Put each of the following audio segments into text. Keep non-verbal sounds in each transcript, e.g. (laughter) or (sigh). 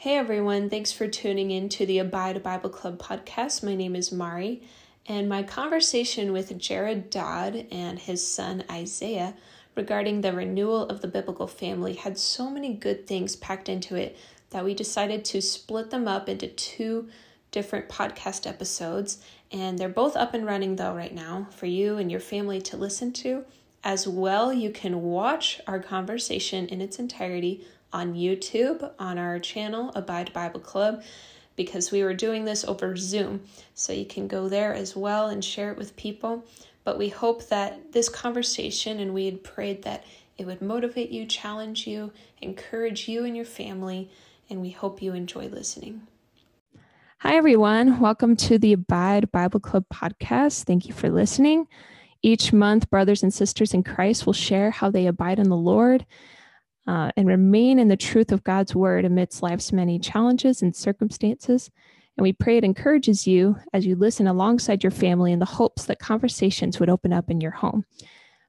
Hey everyone, thanks for tuning in to the Abide Bible Club podcast. My name is Mari, and my conversation with Jared Dodd and his son Isaiah regarding the renewal of the biblical family had so many good things packed into it that we decided to split them up into two different podcast episodes. And they're both up and running though right now for you and your family to listen to. As well, you can watch our conversation in its entirety on YouTube on our channel, Abide Bible Club, because we were doing this over Zoom. So you can go there as well and share it with people. But we hope that this conversation, and we had prayed that it would motivate you, challenge you, encourage you and your family, and we hope you enjoy listening. Hi, everyone. Welcome to the Abide Bible Club podcast. Thank you for listening. Each month, brothers and sisters in Christ will share how they abide in the Lord uh, and remain in the truth of God's word amidst life's many challenges and circumstances. And we pray it encourages you as you listen alongside your family in the hopes that conversations would open up in your home.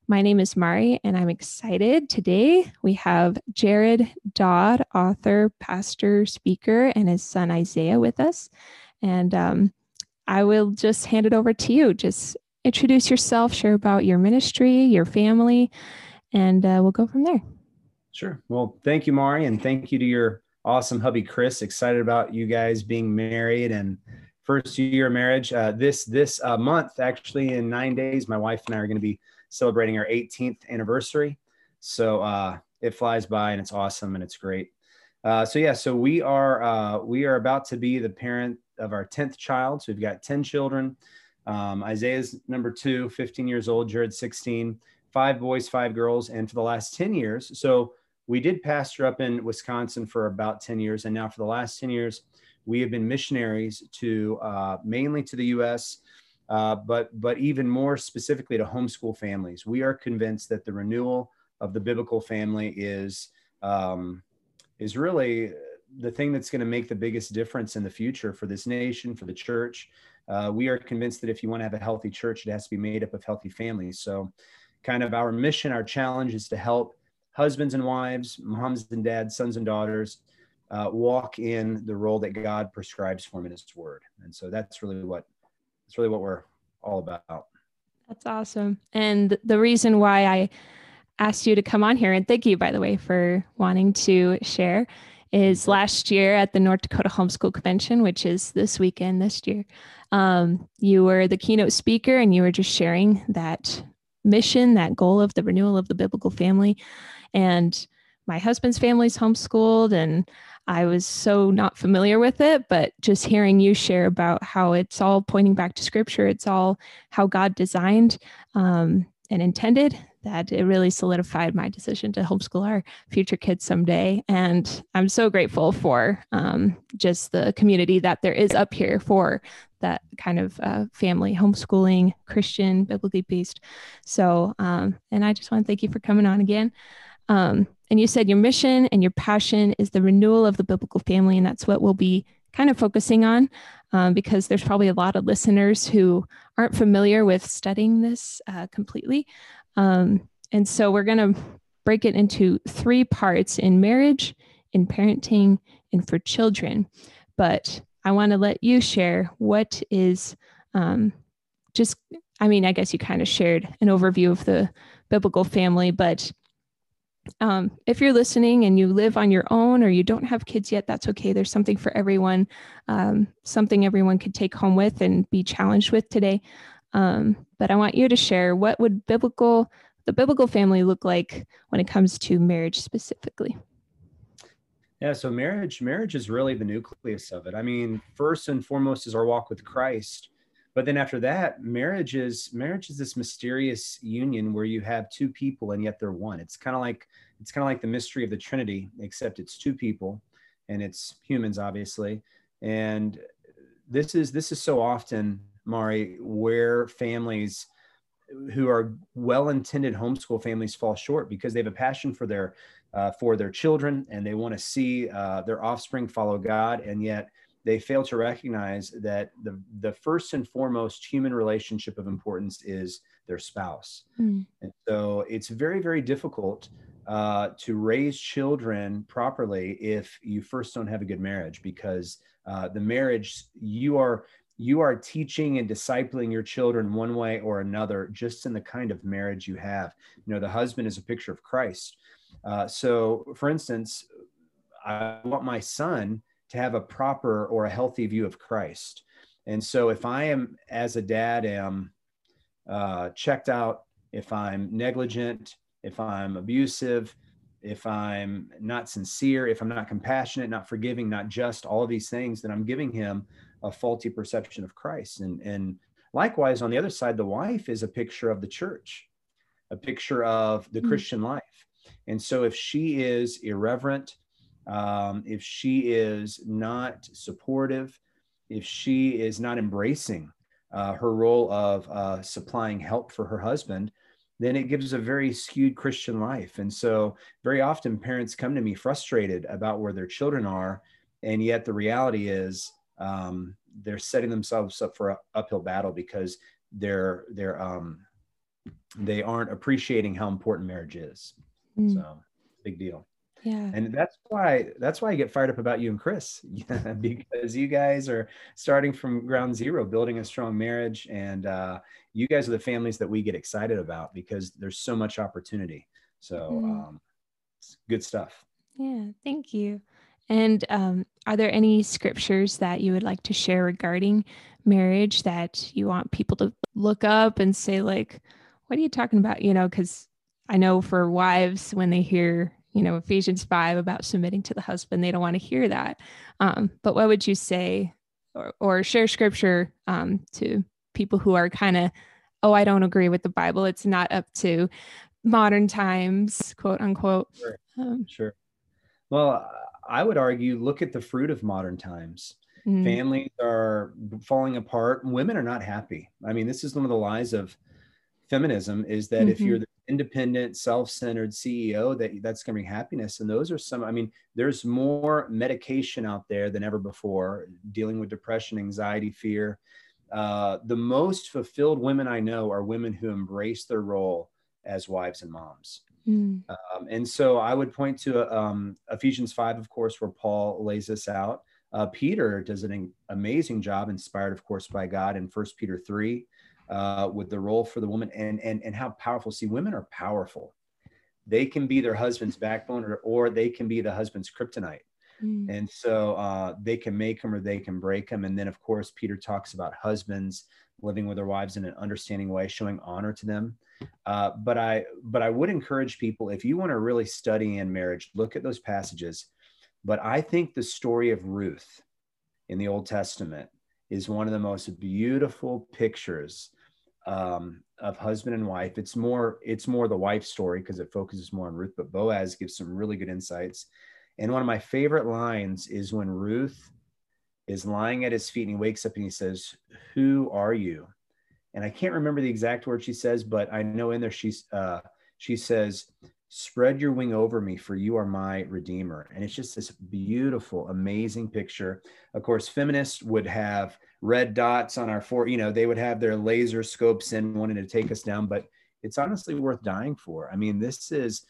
My name is Mari, and I'm excited. Today we have Jared Dodd, author, pastor, speaker, and his son Isaiah with us. And um, I will just hand it over to you. Just introduce yourself, share about your ministry, your family, and uh, we'll go from there. Sure. Well, thank you, Mari, and thank you to your awesome hubby Chris. Excited about you guys being married and first year of marriage. Uh, this this uh, month, actually, in nine days, my wife and I are going to be celebrating our 18th anniversary. So uh, it flies by, and it's awesome, and it's great. Uh, so yeah, so we are uh, we are about to be the parent of our 10th child. So we've got 10 children. Um, Isaiah's number two, 15 years old. Jared 16. Five boys, five girls, and for the last 10 years, so we did pastor up in Wisconsin for about 10 years. And now for the last 10 years, we have been missionaries to uh, mainly to the US, uh, but, but even more specifically to homeschool families. We are convinced that the renewal of the biblical family is, um, is really the thing that's going to make the biggest difference in the future for this nation, for the church. Uh, we are convinced that if you want to have a healthy church, it has to be made up of healthy families. So, kind of our mission, our challenge is to help husbands and wives, moms and dads, sons and daughters, uh, walk in the role that God prescribes for them in His Word. And so that's really what that's really what we're all about. That's awesome. And the reason why I asked you to come on here, and thank you, by the way, for wanting to share, is last year at the North Dakota Homeschool Convention, which is this weekend this year. Um, you were the keynote speaker, and you were just sharing that mission, that goal of the renewal of the biblical family. And my husband's family's homeschooled, and I was so not familiar with it, but just hearing you share about how it's all pointing back to scripture, it's all how God designed um, and intended, that it really solidified my decision to homeschool our future kids someday. And I'm so grateful for um, just the community that there is up here for that kind of uh, family homeschooling, Christian, biblically based. So, um, and I just want to thank you for coming on again. Um, and you said your mission and your passion is the renewal of the biblical family, and that's what we'll be kind of focusing on um, because there's probably a lot of listeners who aren't familiar with studying this uh, completely. Um, and so we're going to break it into three parts in marriage, in parenting, and for children. But I want to let you share what is um, just, I mean, I guess you kind of shared an overview of the biblical family, but um, if you're listening and you live on your own or you don't have kids yet, that's okay. There's something for everyone, um, something everyone could take home with and be challenged with today. Um, but I want you to share what would biblical the biblical family look like when it comes to marriage specifically. Yeah, so marriage marriage is really the nucleus of it. I mean, first and foremost is our walk with Christ but then after that marriage is marriage is this mysterious union where you have two people and yet they're one. It's kind of like it's kind of like the mystery of the trinity except it's two people and it's humans obviously. And this is this is so often mari where families who are well-intended homeschool families fall short because they have a passion for their uh, for their children and they want to see uh, their offspring follow god and yet they fail to recognize that the, the first and foremost human relationship of importance is their spouse. Mm. And so it's very, very difficult uh, to raise children properly if you first don't have a good marriage because uh, the marriage you are you are teaching and discipling your children one way or another just in the kind of marriage you have you know the husband is a picture of christ uh, so for instance i want my son to have a proper or a healthy view of christ and so if i am as a dad am uh, checked out if i'm negligent if i'm abusive if i'm not sincere if i'm not compassionate not forgiving not just all of these things then i'm giving him a faulty perception of Christ. And, and likewise, on the other side, the wife is a picture of the church, a picture of the mm-hmm. Christian life. And so if she is irreverent, um, if she is not supportive, if she is not embracing uh, her role of uh, supplying help for her husband, then it gives a very skewed Christian life. And so, very often, parents come to me frustrated about where their children are. And yet, the reality is, um, they're setting themselves up for an uphill battle because they're they're um, they aren't appreciating how important marriage is. Mm. So big deal. Yeah. And that's why that's why I get fired up about you and Chris (laughs) because you guys are starting from ground zero, building a strong marriage, and uh, you guys are the families that we get excited about because there's so much opportunity. So mm. um, good stuff. Yeah, thank you. And um, are there any scriptures that you would like to share regarding marriage that you want people to look up and say, like, what are you talking about? You know, because I know for wives, when they hear, you know, Ephesians 5 about submitting to the husband, they don't want to hear that. Um, but what would you say or, or share scripture um, to people who are kind of, oh, I don't agree with the Bible. It's not up to modern times, quote unquote. Sure. Um, sure. Well, I would argue look at the fruit of modern times. Mm. Families are falling apart. Women are not happy. I mean, this is one of the lies of feminism is that mm-hmm. if you're mm-hmm. the independent, self-centered CEO, that that's going to bring happiness. And those are some. I mean, there's more medication out there than ever before dealing with depression, anxiety, fear. Uh, the most fulfilled women I know are women who embrace their role as wives and moms. Mm. Um, and so I would point to um, Ephesians 5, of course, where Paul lays this out. Uh, Peter does an amazing job, inspired, of course, by God in First Peter 3, uh, with the role for the woman and, and, and how powerful. See, women are powerful. They can be their husband's backbone or, or they can be the husband's kryptonite. Mm. And so uh, they can make them or they can break them. And then, of course, Peter talks about husbands living with their wives in an understanding way, showing honor to them. Uh, but I but I would encourage people if you want to really study in marriage, look at those passages. But I think the story of Ruth in the Old Testament is one of the most beautiful pictures um, of husband and wife. It's more it's more the wife story because it focuses more on Ruth, but Boaz gives some really good insights. And one of my favorite lines is when Ruth is lying at his feet and he wakes up and he says, "Who are you?" and I can't remember the exact word she says, but I know in there she's uh, she says, "Spread your wing over me, for you are my redeemer." And it's just this beautiful, amazing picture. Of course, feminists would have red dots on our fore, you know, they would have their laser scopes in wanting to take us down, but it's honestly worth dying for. I mean, this is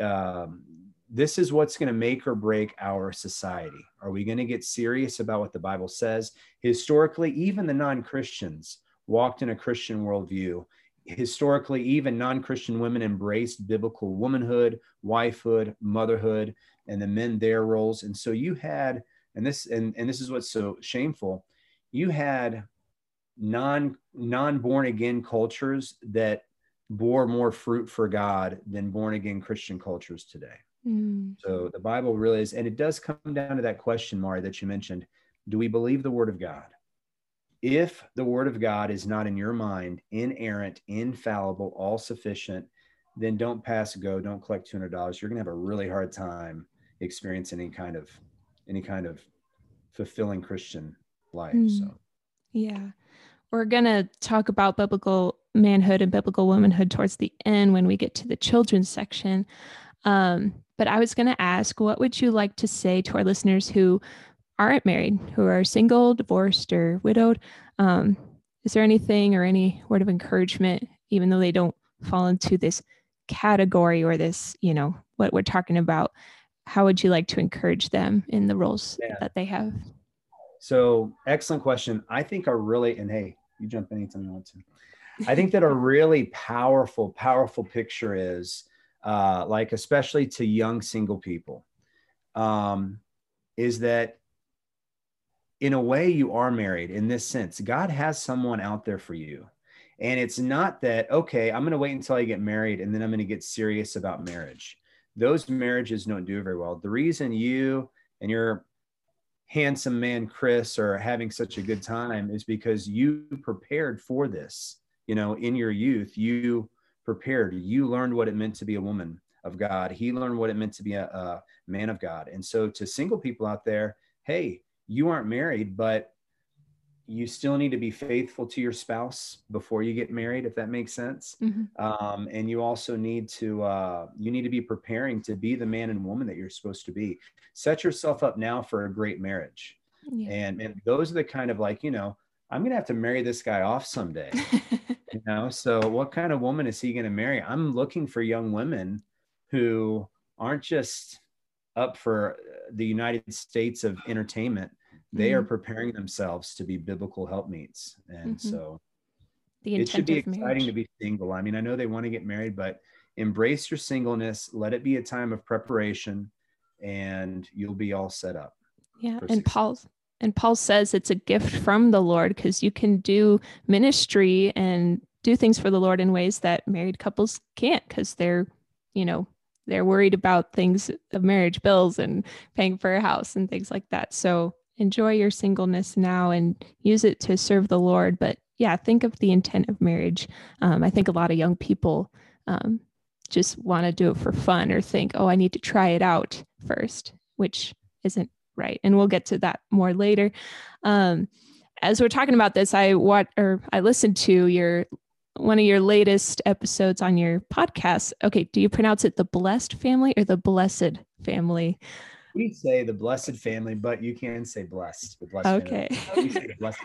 um, this is what's going to make or break our society. Are we going to get serious about what the Bible says? Historically, even the non Christians walked in a Christian worldview. Historically, even non Christian women embraced biblical womanhood, wifehood, motherhood, and the men their roles. And so you had, and this, and, and this is what's so shameful, you had non non born again cultures that bore more fruit for God than born again Christian cultures today. Mm. So the Bible really is, and it does come down to that question, Mari, that you mentioned. Do we believe the word of God? If the word of God is not in your mind inerrant, infallible, all sufficient, then don't pass go, don't collect $200. You're going to have a really hard time experiencing any kind of any kind of fulfilling Christian life. Mm. So, yeah. We're going to talk about biblical manhood and biblical womanhood towards the end when we get to the children's section. Um, but I was going to ask, what would you like to say to our listeners who aren't married, who are single, divorced, or widowed. Um, is there anything or any word of encouragement, even though they don't fall into this category or this, you know, what we're talking about, how would you like to encourage them in the roles yeah. that they have? So, excellent question. I think a really, and hey, you jump anytime you want to. I think that a (laughs) really powerful, powerful picture is uh, like, especially to young single people, um, is that in a way you are married in this sense. God has someone out there for you. And it's not that, okay, I'm going to wait until I get married and then I'm going to get serious about marriage. Those marriages don't do very well. The reason you and your handsome man, Chris, are having such a good time is because you prepared for this. You know, in your youth, you prepared, you learned what it meant to be a woman of God. He learned what it meant to be a, a man of God. And so, to single people out there, hey, you aren't married, but you still need to be faithful to your spouse before you get married if that makes sense. Mm-hmm. um, and you also need to uh, you need to be preparing to be the man and woman that you're supposed to be. Set yourself up now for a great marriage. Yeah. and and those are the kind of like you know i'm gonna have to marry this guy off someday. (laughs) You know so what kind of woman is he gonna marry? I'm looking for young women who aren't just up for the united states of entertainment they mm-hmm. are preparing themselves to be biblical helpmeets and mm-hmm. so it should be exciting marriage. to be single i mean i know they want to get married but embrace your singleness let it be a time of preparation and you'll be all set up yeah and paul and paul says it's a gift from the lord because you can do ministry and do things for the lord in ways that married couples can't because they're you know they're worried about things of marriage bills and paying for a house and things like that so enjoy your singleness now and use it to serve the Lord. But yeah, think of the intent of marriage. Um, I think a lot of young people um, just want to do it for fun or think, oh, I need to try it out first, which isn't right. And we'll get to that more later. Um, as we're talking about this, I what or I listened to your one of your latest episodes on your podcast. Okay, do you pronounce it the blessed family or the blessed family? we say the blessed family, but you can say blessed. The blessed okay. blessed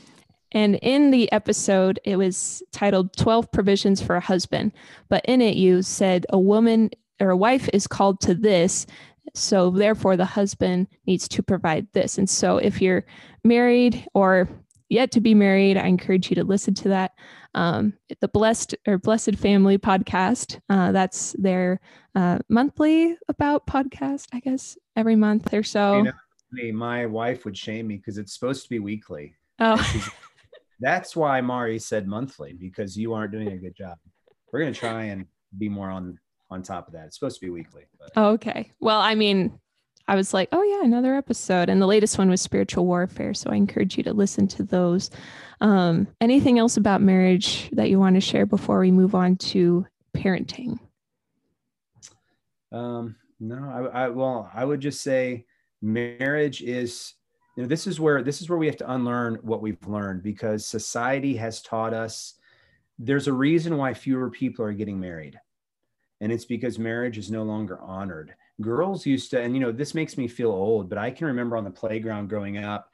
(laughs) and in the episode, it was titled 12 Provisions for a Husband. But in it, you said a woman or a wife is called to this. So therefore, the husband needs to provide this. And so if you're married or yet to be married, I encourage you to listen to that. Um, the Blessed or Blessed Family podcast. Uh, that's their uh, monthly about podcast, I guess, every month or so. You know, my wife would shame me because it's supposed to be weekly. Oh. (laughs) that's why Mari said monthly because you aren't doing a good job. We're gonna try and be more on on top of that. It's supposed to be weekly. But. Okay. Well, I mean, I was like, oh, yeah, another episode. And the latest one was spiritual warfare. So I encourage you to listen to those. Um, anything else about marriage that you want to share before we move on to parenting? Um, no, I, I, well, I would just say marriage is, you know, this is where, this is where we have to unlearn what we've learned because society has taught us there's a reason why fewer people are getting married. And it's because marriage is no longer honored girls used to, and you know, this makes me feel old, but I can remember on the playground growing up,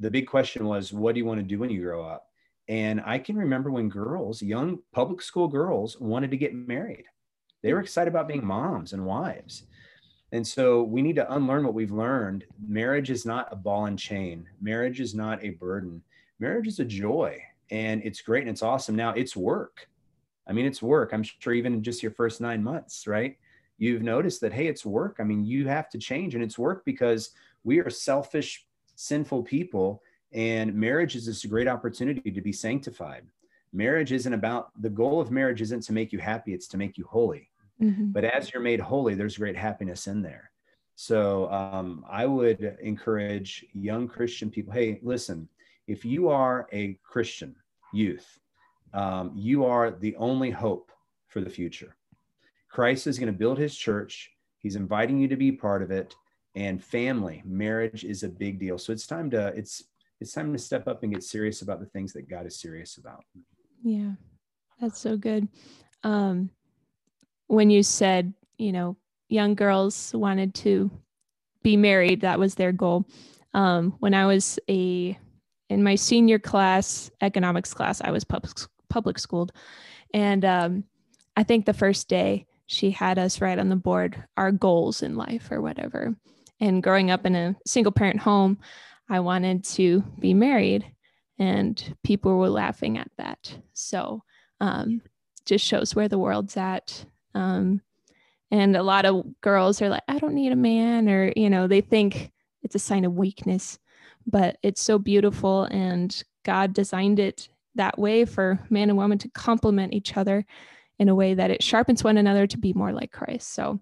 the big question was, what do you want to do when you grow up? And I can remember when girls, young public school girls, wanted to get married. They were excited about being moms and wives. And so we need to unlearn what we've learned. Marriage is not a ball and chain, marriage is not a burden. Marriage is a joy and it's great and it's awesome. Now it's work. I mean, it's work. I'm sure even just your first nine months, right? you've noticed that hey it's work i mean you have to change and it's work because we are selfish sinful people and marriage is this great opportunity to be sanctified marriage isn't about the goal of marriage isn't to make you happy it's to make you holy mm-hmm. but as you're made holy there's great happiness in there so um, i would encourage young christian people hey listen if you are a christian youth um, you are the only hope for the future Christ is going to build his church. He's inviting you to be part of it. And family, marriage is a big deal. So it's time to it's it's time to step up and get serious about the things that God is serious about. Yeah. That's so good. Um when you said, you know, young girls wanted to be married, that was their goal. Um when I was a in my senior class, economics class, I was public public schooled. And um I think the first day she had us write on the board our goals in life or whatever. And growing up in a single parent home, I wanted to be married, and people were laughing at that. So, um, just shows where the world's at. Um, and a lot of girls are like, I don't need a man, or, you know, they think it's a sign of weakness, but it's so beautiful. And God designed it that way for man and woman to complement each other in a way that it sharpens one another to be more like Christ. So,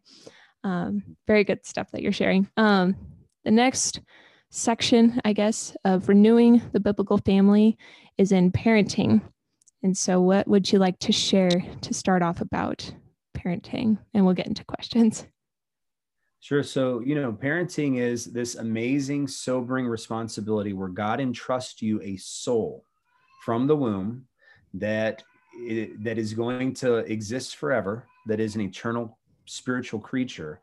um, very good stuff that you're sharing. Um, the next section, I guess, of renewing the biblical family is in parenting. And so, what would you like to share to start off about parenting? And we'll get into questions. Sure. So, you know, parenting is this amazing, sobering responsibility where God entrusts you a soul from the womb that that is going to exist forever, that is an eternal spiritual creature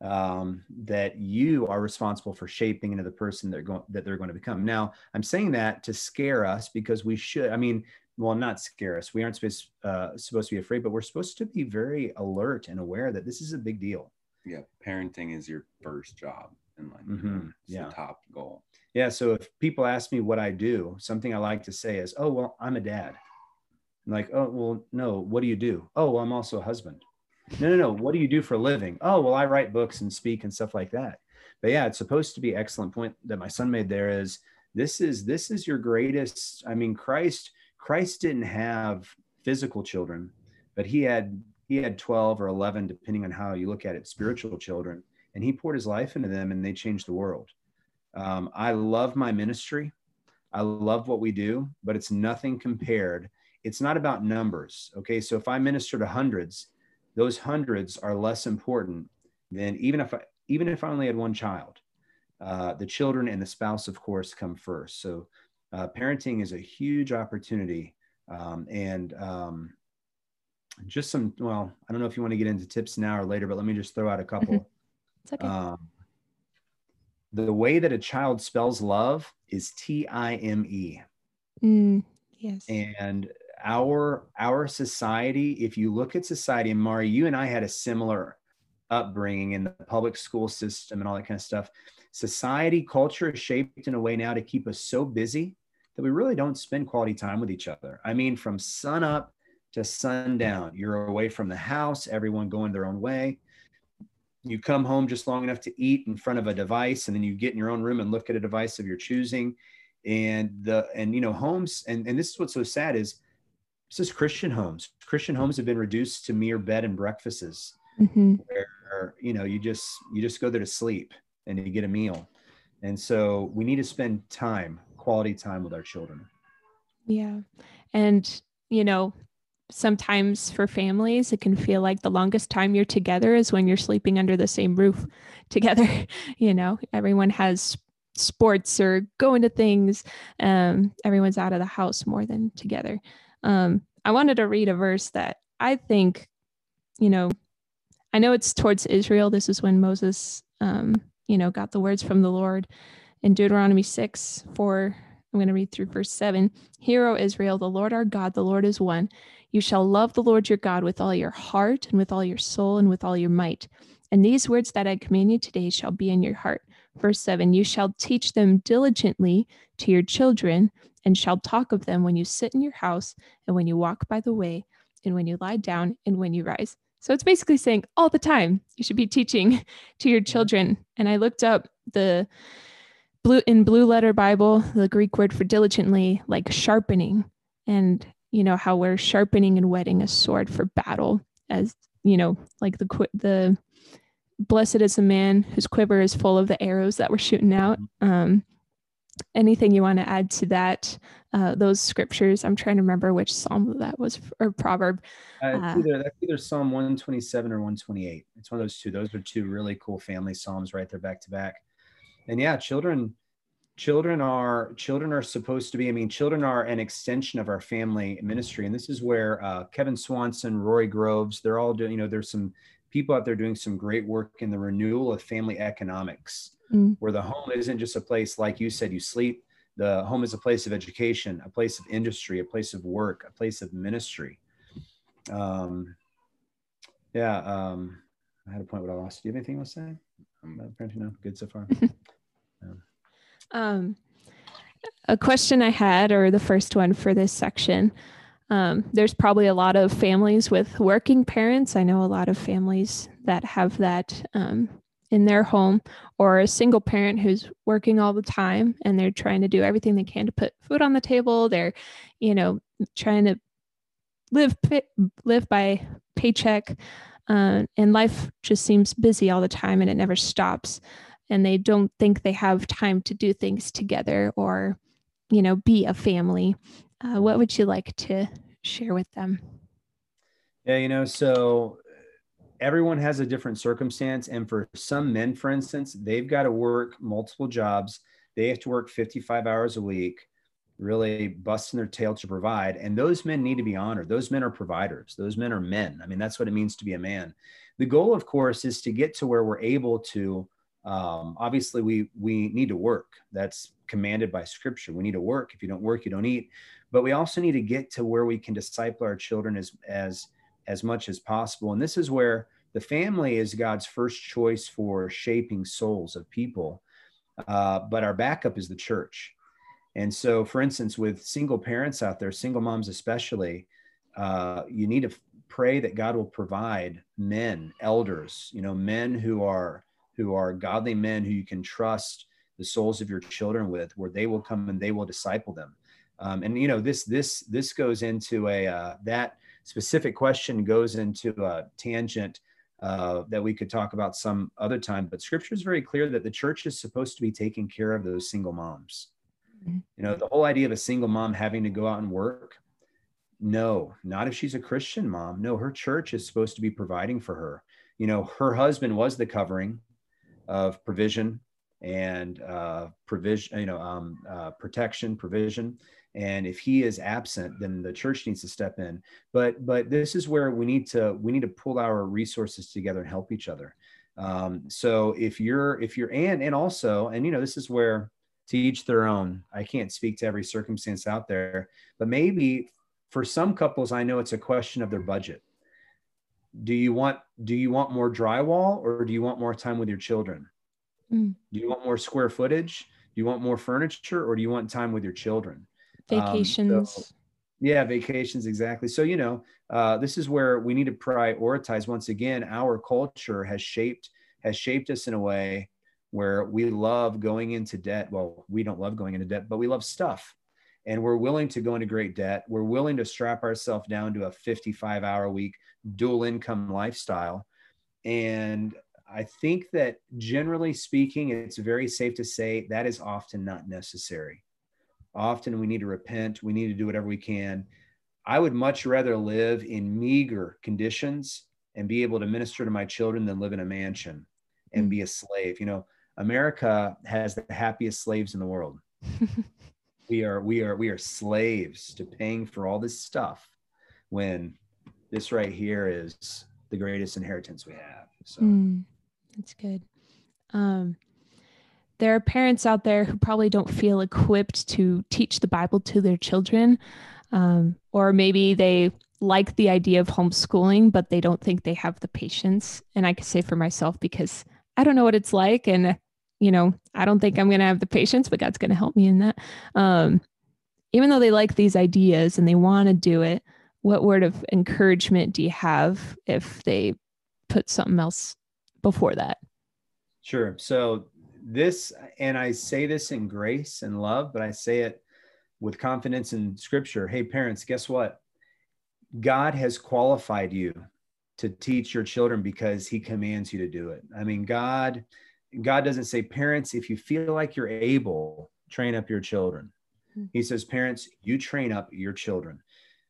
um, that you are responsible for shaping into the person they're going that they're going to become. Now, I'm saying that to scare us because we should. I mean, well, not scare us. We aren't supposed uh, supposed to be afraid, but we're supposed to be very alert and aware that this is a big deal. Yeah, parenting is your first job in life. Mm-hmm. yeah, the top goal. Yeah. So if people ask me what I do, something I like to say is, "Oh, well, I'm a dad." I'm like, "Oh, well, no. What do you do?" "Oh, well, I'm also a husband." No, no, no. What do you do for a living? Oh, well, I write books and speak and stuff like that. But yeah, it's supposed to be excellent point that my son made there is this is this is your greatest. I mean, Christ, Christ didn't have physical children, but he had he had 12 or 11, depending on how you look at it, spiritual children. And he poured his life into them and they changed the world. Um, I love my ministry. I love what we do, but it's nothing compared. It's not about numbers. Okay. So if I minister to hundreds, those hundreds are less important than even if I, even if I only had one child. Uh, the children and the spouse, of course, come first. So uh, parenting is a huge opportunity. Um, and um, just some, well, I don't know if you want to get into tips now or later, but let me just throw out a couple. Mm-hmm. okay. Um, the way that a child spells love is T I M E. Mm, yes. And our our society if you look at society and mari you and i had a similar upbringing in the public school system and all that kind of stuff. Society culture is shaped in a way now to keep us so busy that we really don't spend quality time with each other. I mean from sun up to sundown you're away from the house everyone going their own way. You come home just long enough to eat in front of a device and then you get in your own room and look at a device of your choosing. And the and you know homes and and this is what's so sad is this is Christian homes. Christian homes have been reduced to mere bed and breakfasts, mm-hmm. where you know you just you just go there to sleep and you get a meal, and so we need to spend time, quality time with our children. Yeah, and you know sometimes for families it can feel like the longest time you're together is when you're sleeping under the same roof (laughs) together (laughs) you know everyone has sports or going to things um, everyone's out of the house more than together um, I wanted to read a verse that I think, you know, I know it's towards Israel. This is when Moses, um, you know, got the words from the Lord in Deuteronomy 6 4. I'm going to read through verse 7. Hear, O Israel, the Lord our God, the Lord is one. You shall love the Lord your God with all your heart and with all your soul and with all your might. And these words that I command you today shall be in your heart. Verse 7 You shall teach them diligently to your children and shall talk of them when you sit in your house and when you walk by the way and when you lie down and when you rise. So it's basically saying all the time you should be teaching (laughs) to your children. And I looked up the blue in blue letter Bible, the Greek word for diligently, like sharpening, and you know how we're sharpening and whetting a sword for battle, as you know, like the the blessed is the man whose quiver is full of the arrows that we're shooting out. Mm-hmm. Um, anything you want to add to that uh, those scriptures? I'm trying to remember which psalm that was or proverb. Uh, uh, either, that's either psalm 127 or 128 it's one of those two. Those are two really cool family psalms right there back to back. And yeah children children are children are supposed to be i mean children are an extension of our family ministry. And this is where uh, kevin swanson Roy groves they're all doing you know there's some people out there doing some great work in the renewal of family economics mm. where the home isn't just a place like you said you sleep the home is a place of education a place of industry a place of work a place of ministry um, Yeah. Um, I had a point, but I lost. Do you have anything else to say? I'm apparently no. Good so far. (laughs) yeah. Um, a question I had, or the first one for this section. Um, there's probably a lot of families with working parents. I know a lot of families that have that um, in their home, or a single parent who's working all the time and they're trying to do everything they can to put food on the table. They're, you know, trying to live live by paycheck, uh, and life just seems busy all the time and it never stops. And they don't think they have time to do things together or, you know, be a family. Uh, what would you like to share with them? Yeah, you know, so everyone has a different circumstance. And for some men, for instance, they've got to work multiple jobs. They have to work 55 hours a week, really busting their tail to provide. And those men need to be honored. Those men are providers. Those men are men. I mean, that's what it means to be a man. The goal, of course, is to get to where we're able to. Um, obviously, we we need to work. That's commanded by Scripture. We need to work. If you don't work, you don't eat. But we also need to get to where we can disciple our children as as as much as possible. And this is where the family is God's first choice for shaping souls of people. Uh, but our backup is the church. And so, for instance, with single parents out there, single moms especially, uh, you need to pray that God will provide men, elders, you know, men who are who are godly men who you can trust the souls of your children with, where they will come and they will disciple them. Um, and you know, this this this goes into a uh, that specific question goes into a tangent uh, that we could talk about some other time. But scripture is very clear that the church is supposed to be taking care of those single moms. Mm-hmm. You know, the whole idea of a single mom having to go out and work. No, not if she's a Christian mom. No, her church is supposed to be providing for her. You know, her husband was the covering of provision and uh, provision, you know, um, uh, protection, provision. And if he is absent then the church needs to step in. But but this is where we need to we need to pull our resources together and help each other. Um, so if you're if you're and and also and you know this is where to each their own. I can't speak to every circumstance out there but maybe for some couples i know it's a question of their budget. Do you want do you want more drywall or do you want more time with your children mm. do you want more square footage? Do you want more furniture or do you want time with your children? Vacations um, so, yeah vacations exactly. So you know uh, this is where we need to prioritize. Once again our culture has shaped has shaped us in a way where we love going into debt. Well we don't love going into debt but we love stuff. And we're willing to go into great debt. We're willing to strap ourselves down to a 55 hour week dual income lifestyle. And i think that generally speaking it's very safe to say that is often not necessary Often we need to repent. We need to do whatever we can. I would much rather live in meager conditions and be able to minister to my children than live in a mansion and be a slave. You know, America has the happiest slaves in the world. (laughs) we are we are we are slaves to paying for all this stuff when this right here is the greatest inheritance we have. So mm, that's good. Um, there are parents out there who probably don't feel equipped to teach the Bible to their children, um, or maybe they like the idea of homeschooling, but they don't think they have the patience. And I can say for myself because I don't know what it's like, and you know, I don't think I'm going to have the patience, but God's going to help me in that. Um, even though they like these ideas and they want to do it, what word of encouragement do you have if they put something else before that? Sure. So this, and I say this in grace and love, but I say it with confidence in scripture. Hey, parents, guess what? God has qualified you to teach your children because he commands you to do it. I mean, God, God doesn't say, parents, if you feel like you're able, train up your children. Hmm. He says, parents, you train up your children.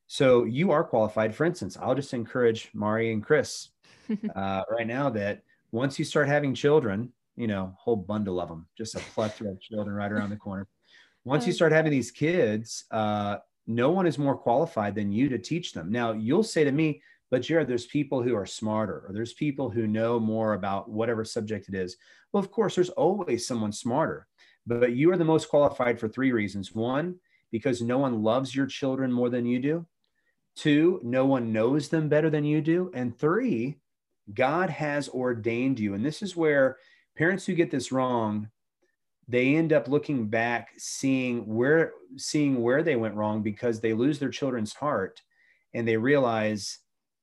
So you are qualified. For instance, I'll just encourage Mari and Chris (laughs) uh, right now that once you start having children, you know, whole bundle of them, just a plethora of children right around the corner. Once you start having these kids, uh, no one is more qualified than you to teach them. Now, you'll say to me, but Jared, there's people who are smarter, or there's people who know more about whatever subject it is. Well, of course, there's always someone smarter, but you are the most qualified for three reasons. One, because no one loves your children more than you do. Two, no one knows them better than you do. And three, God has ordained you. And this is where parents who get this wrong, they end up looking back, seeing where seeing where they went wrong because they lose their children's heart and they realize,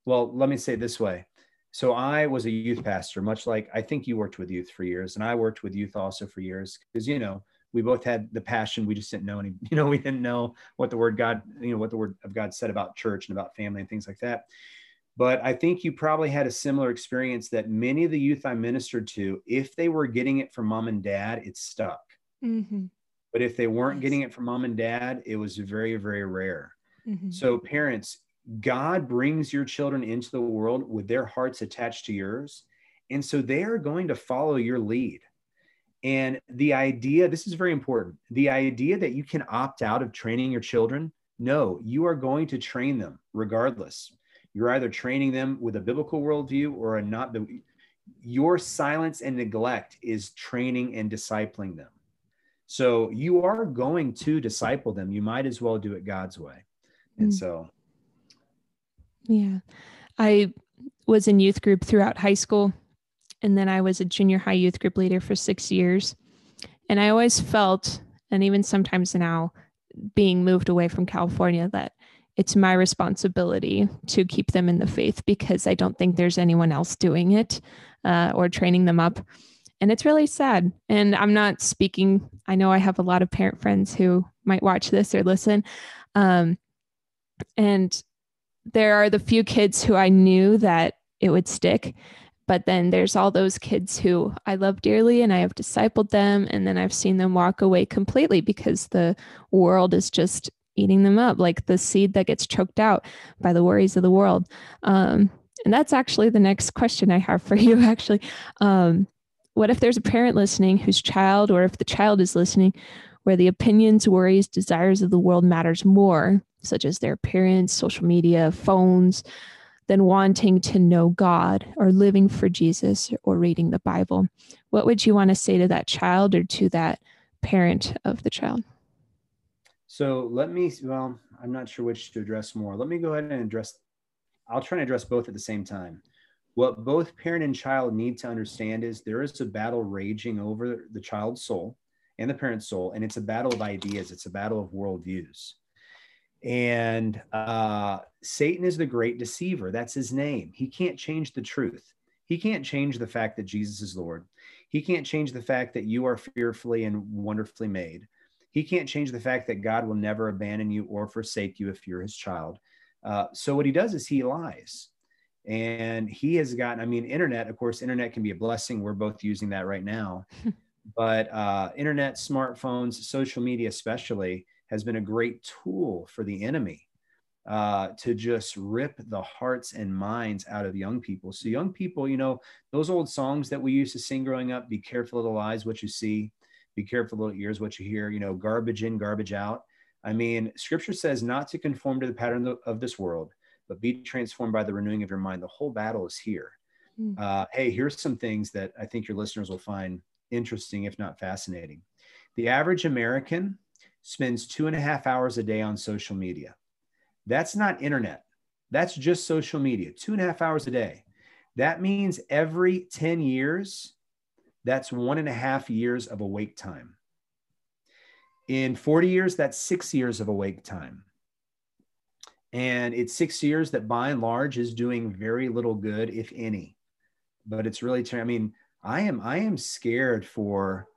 well, let me say this way. So I was a youth pastor, much like I think you worked with youth for years, and I worked with youth also for years because you know we both had the passion. We just didn't know any, (laughs) you know, we didn't know what the word God, you know, what the word of God said about church and about family and things like that. But I think you probably had a similar experience that many of the youth I ministered to, if they were getting it from mom and dad, it stuck. Mm-hmm. But if they weren't getting it from mom and dad, it was very, very rare. Mm-hmm. So, parents, God brings your children into the world with their hearts attached to yours. And so they are going to follow your lead. And the idea, this is very important the idea that you can opt out of training your children, no, you are going to train them regardless. You're either training them with a biblical worldview or a not. The your silence and neglect is training and discipling them. So you are going to disciple them. You might as well do it God's way. And mm. so. Yeah. I was in youth group throughout high school. And then I was a junior high youth group leader for six years. And I always felt, and even sometimes now, being moved away from California, that it's my responsibility to keep them in the faith because I don't think there's anyone else doing it uh, or training them up. And it's really sad. And I'm not speaking, I know I have a lot of parent friends who might watch this or listen. Um, and there are the few kids who I knew that it would stick. But then there's all those kids who I love dearly and I have discipled them. And then I've seen them walk away completely because the world is just eating them up, like the seed that gets choked out by the worries of the world. Um, and that's actually the next question I have for (laughs) you, actually. Um, what if there's a parent listening whose child, or if the child is listening, where the opinions, worries, desires of the world matters more, such as their appearance, social media, phones, than wanting to know God or living for Jesus or reading the Bible? What would you want to say to that child or to that parent of the child? So let me, well, I'm not sure which to address more. Let me go ahead and address, I'll try and address both at the same time. What both parent and child need to understand is there is a battle raging over the child's soul and the parent's soul, and it's a battle of ideas, it's a battle of worldviews. And uh, Satan is the great deceiver. That's his name. He can't change the truth. He can't change the fact that Jesus is Lord. He can't change the fact that you are fearfully and wonderfully made. He can't change the fact that God will never abandon you or forsake you if you're his child. Uh, so what he does is he lies. And he has gotten, I mean, internet, of course, internet can be a blessing. We're both using that right now. (laughs) but uh, internet, smartphones, social media, especially, has been a great tool for the enemy uh, to just rip the hearts and minds out of young people. So, young people, you know, those old songs that we used to sing growing up be careful of the lies, what you see, be careful little ears what you hear you know garbage in garbage out. I mean scripture says not to conform to the pattern of this world but be transformed by the renewing of your mind. The whole battle is here. Mm. uh, hey here's some things that i think your listeners will find interesting if not fascinating. The average american spends two and a half hours a day on social media. That's not internet. That's just social media. Two and a half hours a day. That means every 10 years that's one and a half years of awake time. In 40 years, that's six years of awake time. And it's six years that by and large is doing very little good, if any. But it's really, I mean, I am, I am scared for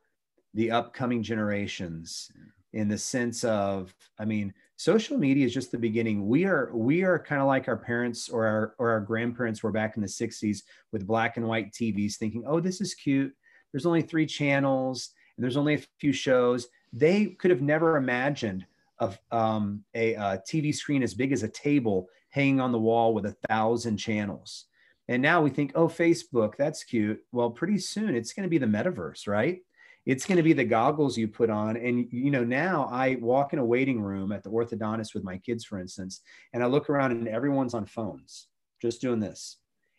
the upcoming generations in the sense of, I mean, social media is just the beginning. We are, we are kind of like our parents or our, or our grandparents were back in the 60s with black and white TVs thinking, oh, this is cute there's only three channels and there's only a few shows. They could have never imagined of um, a, a TV screen as big as a table hanging on the wall with a thousand channels. And now we think, oh, Facebook, that's cute. Well, pretty soon it's going to be the metaverse, right? It's going to be the goggles you put on. And, you know, now I walk in a waiting room at the orthodontist with my kids, for instance, and I look around and everyone's on phones just doing this.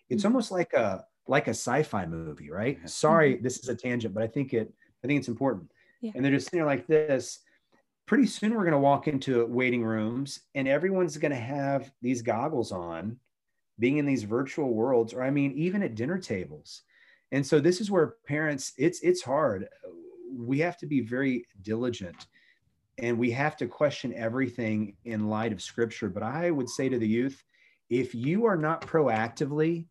It's mm-hmm. almost like a, like a sci-fi movie, right? Sorry, mm-hmm. this is a tangent, but I think it I think it's important. Yeah. And they're just sitting there like this. Pretty soon we're going to walk into waiting rooms and everyone's going to have these goggles on being in these virtual worlds, or I mean, even at dinner tables. And so this is where parents, it's it's hard. We have to be very diligent and we have to question everything in light of scripture. But I would say to the youth, if you are not proactively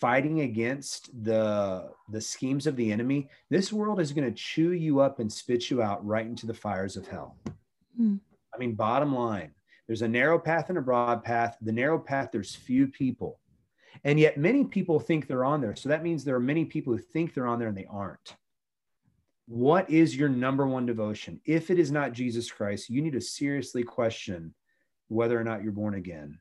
fighting against the the schemes of the enemy, this world is going to chew you up and spit you out right into the fires of hell. Mm. I mean, bottom line, there's a narrow path and a broad path. The narrow path, there's few people. And yet many people think they're on there. So that means there are many people who think they're on there and they aren't. What is your number one devotion? If it is not Jesus Christ, you need to seriously question whether or not you're born again.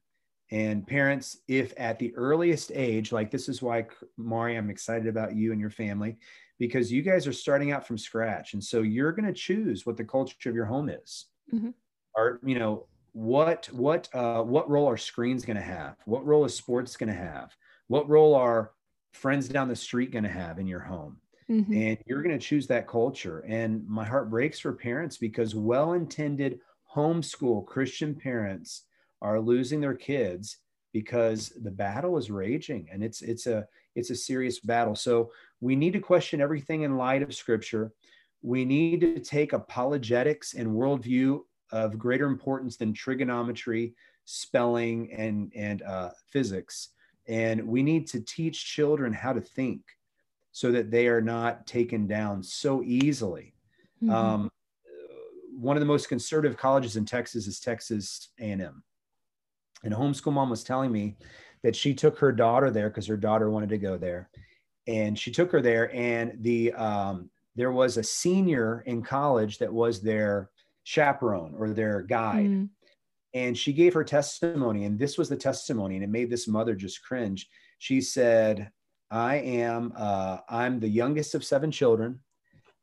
And parents, if at the earliest age, like this is why, Mari, I'm excited about you and your family, because you guys are starting out from scratch. And so you're going to choose what the culture of your home is. Mm-hmm. Or, you know, what what uh, what role are screens going to have? What role is sports going to have? What role are friends down the street going to have in your home? Mm-hmm. And you're going to choose that culture. And my heart breaks for parents because well-intended homeschool Christian parents are losing their kids because the battle is raging and it's it's a it's a serious battle. So we need to question everything in light of scripture. We need to take apologetics and worldview of greater importance than trigonometry, spelling, and, and uh, physics. And we need to teach children how to think so that they are not taken down so easily. Mm-hmm. Um, one of the most conservative colleges in Texas is Texas A&M. And a homeschool mom was telling me that she took her daughter there because her daughter wanted to go there. And she took her there, and the um, there was a senior in college that was their chaperone or their guide. Mm. And she gave her testimony, and this was the testimony, and it made this mother just cringe. She said, I am uh, I'm the youngest of seven children.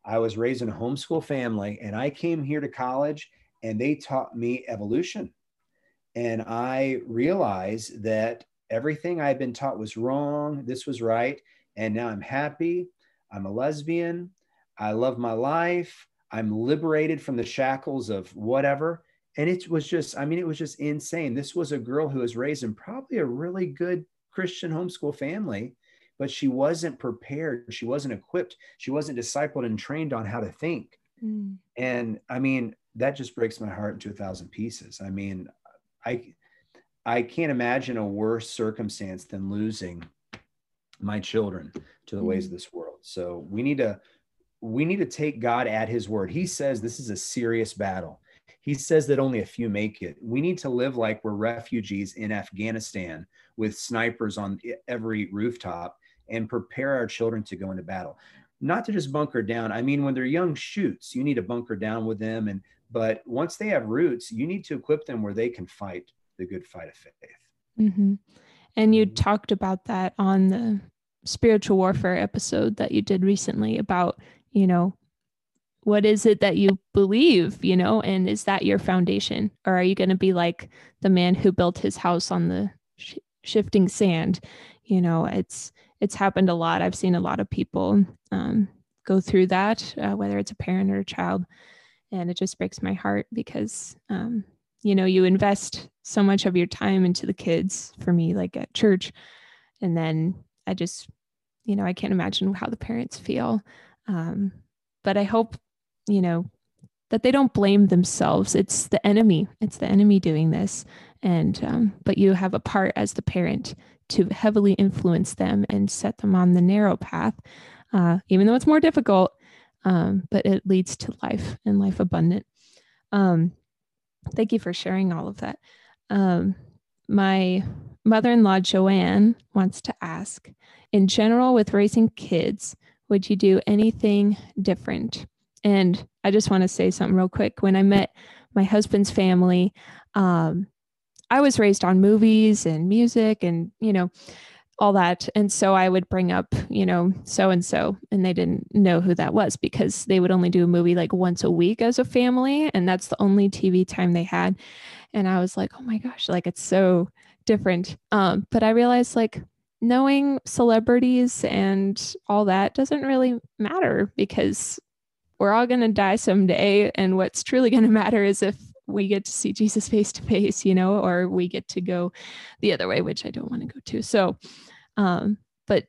I was raised in a homeschool family, and I came here to college, and they taught me evolution. And I realized that everything I had been taught was wrong. This was right. And now I'm happy. I'm a lesbian. I love my life. I'm liberated from the shackles of whatever. And it was just, I mean, it was just insane. This was a girl who was raised in probably a really good Christian homeschool family, but she wasn't prepared. She wasn't equipped. She wasn't discipled and trained on how to think. Mm. And I mean, that just breaks my heart into a thousand pieces. I mean, I, I can't imagine a worse circumstance than losing my children to the ways of mm-hmm. this world. So we need to we need to take God at his word. He says this is a serious battle. He says that only a few make it. We need to live like we're refugees in Afghanistan with snipers on every rooftop and prepare our children to go into battle. Not to just bunker down. I mean, when they're young shoots, you need to bunker down with them. And but once they have roots, you need to equip them where they can fight the good fight of faith. Mm-hmm. And you talked about that on the spiritual warfare episode that you did recently about you know what is it that you believe you know and is that your foundation? Or are you going to be like the man who built his house on the sh- shifting sand? You know it's it's happened a lot. I've seen a lot of people um, go through that uh, whether it's a parent or a child and it just breaks my heart because um, you know you invest so much of your time into the kids for me like at church and then i just you know i can't imagine how the parents feel um, but I hope, you know, that they don't blame themselves. It's the enemy. It's the enemy doing this. And, um, but you have a part as the parent to heavily influence them and set them on the narrow path, uh, even though it's more difficult, um, but it leads to life and life abundant. Um, thank you for sharing all of that. Um, my mother in law, Joanne, wants to ask in general, with raising kids, would you do anything different? And I just want to say something real quick. When I met my husband's family, um, I was raised on movies and music and, you know, all that. And so I would bring up, you know, so and so, and they didn't know who that was because they would only do a movie like once a week as a family. And that's the only TV time they had. And I was like, oh my gosh, like it's so different. Um, but I realized like knowing celebrities and all that doesn't really matter because we're all going to die someday. And what's truly going (laughs) to matter is if we get to see Jesus face to face, you know, or we get to go the other way, which I don't want to go to. So, um, but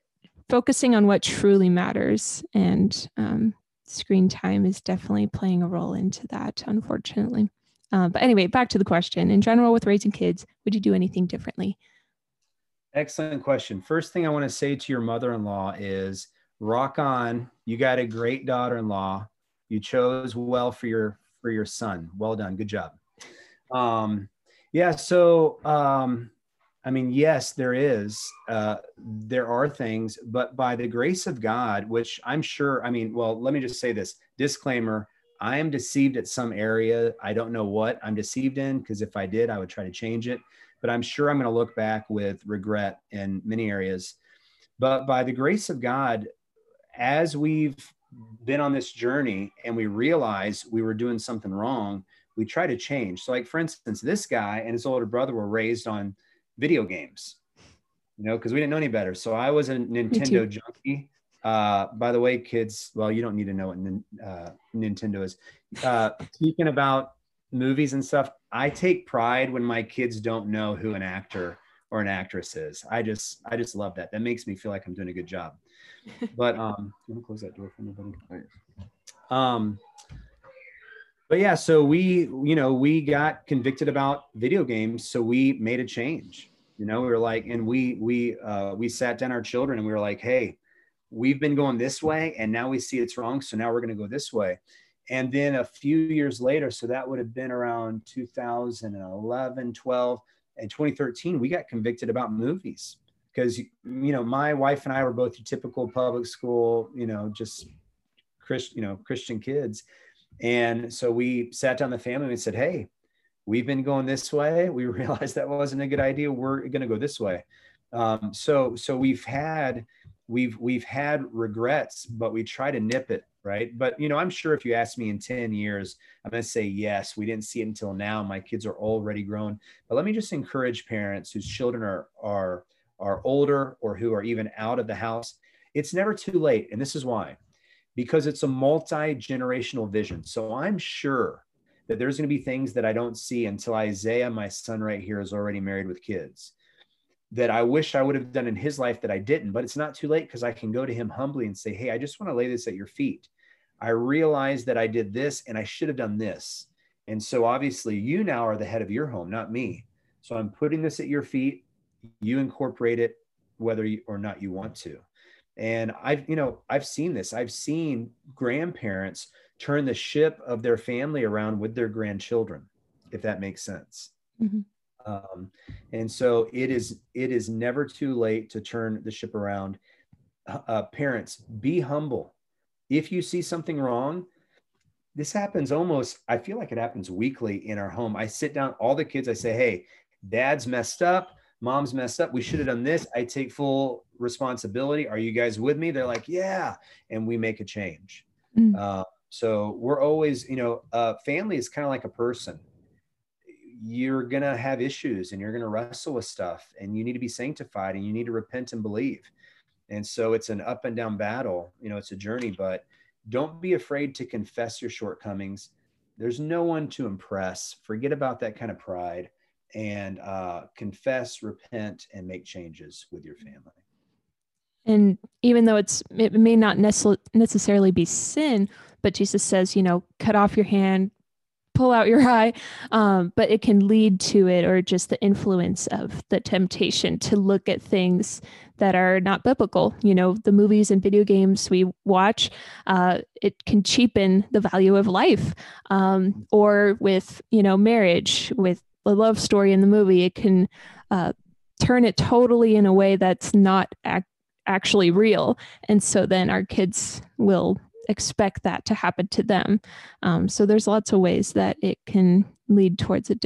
focusing on what truly matters and um, screen time is definitely playing a role into that, unfortunately. Uh, but anyway, back to the question. In general, with raising kids, would you do anything differently? Excellent question. First thing I want to say to your mother in law is rock on. You got a great daughter in law. You chose well for your for your son. Well done. Good job. Um, yeah. So, um, I mean, yes, there is. Uh, there are things, but by the grace of God, which I'm sure. I mean, well, let me just say this disclaimer. I am deceived at some area. I don't know what I'm deceived in because if I did, I would try to change it. But I'm sure I'm going to look back with regret in many areas. But by the grace of God, as we've been on this journey and we realize we were doing something wrong, we try to change. So, like for instance, this guy and his older brother were raised on video games, you know, because we didn't know any better. So I was a Nintendo junkie. Uh, by the way, kids, well, you don't need to know what uh, Nintendo is. Uh, speaking about movies and stuff, I take pride when my kids don't know who an actor or an actress is. I just, I just love that. That makes me feel like I'm doing a good job but um, close that door for anybody. Um, but yeah, so we, you know, we got convicted about video games, so we made a change. You know, we were like, and we we uh, we sat down our children and we were like, hey, we've been going this way, and now we see it's wrong, so now we're going to go this way. And then a few years later, so that would have been around 2011, 12, and 2013, we got convicted about movies because you know my wife and I were both typical public school, you know, just Christian, you know, Christian kids, and so we sat down the family and said, "Hey, we've been going this way. (laughs) We realized that wasn't a good idea. We're going to go this way." Um, so so we've had we've we've had regrets, but we try to nip it right? But you know, I'm sure if you ask me in 10 years, I'm going to say yes. We didn't see it until now. My kids are already grown. But let me just encourage parents whose children are are are older or who are even out of the house, it's never too late. And this is why because it's a multi generational vision. So I'm sure that there's going to be things that I don't see until Isaiah, my son right here, is already married with kids that I wish I would have done in his life that I didn't. But it's not too late because I can go to him humbly and say, Hey, I just want to lay this at your feet. I realize that I did this and I should have done this. And so obviously, you now are the head of your home, not me. So I'm putting this at your feet you incorporate it whether you, or not you want to. And i've you know i've seen this. I've seen grandparents turn the ship of their family around with their grandchildren if that makes sense. Mm-hmm. um, and so it is it is never too late to turn the ship around. Uh, uh parents be humble. If you see something wrong this happens almost i feel like it happens weekly in our home. I sit down all the kids i say hey dad's messed up mom's messed up. We should have done this. I take full responsibility. Are you guys with me? They're like, yeah. And we make a change. Mm. Uh, so we're always, you know, uh, family is kind of like a person. You're going to have issues and you're going to wrestle with stuff and you need to be sanctified and you need to repent and believe. And so it's an up and down battle. You know, it's a journey, but don't be afraid to confess your shortcomings. There's no one to impress. Forget about that kind of pride and uh, confess, repent, and make changes with your family. And even though it's it may not necessarily be sin, but Jesus says, you know, cut off your hand, pull out your (laughs) eye, um, but it can lead to it, or just the influence of the temptation to look at things that are not biblical. You know, the movies and video games we watch, uh, it can cheapen the value of life, um, or with you know marriage, with a love story in the movie, it can uh, turn it totally in a way that's not ac- actually real. And so then our kids will expect that to happen to them. Um, so there's lots of ways that it can lead towards a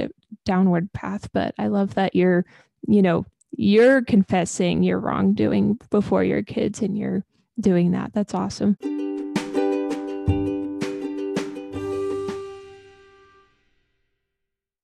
downward path. But I love that you're, you know, you're confessing your wrongdoing before your kids and you're doing that. That's awesome.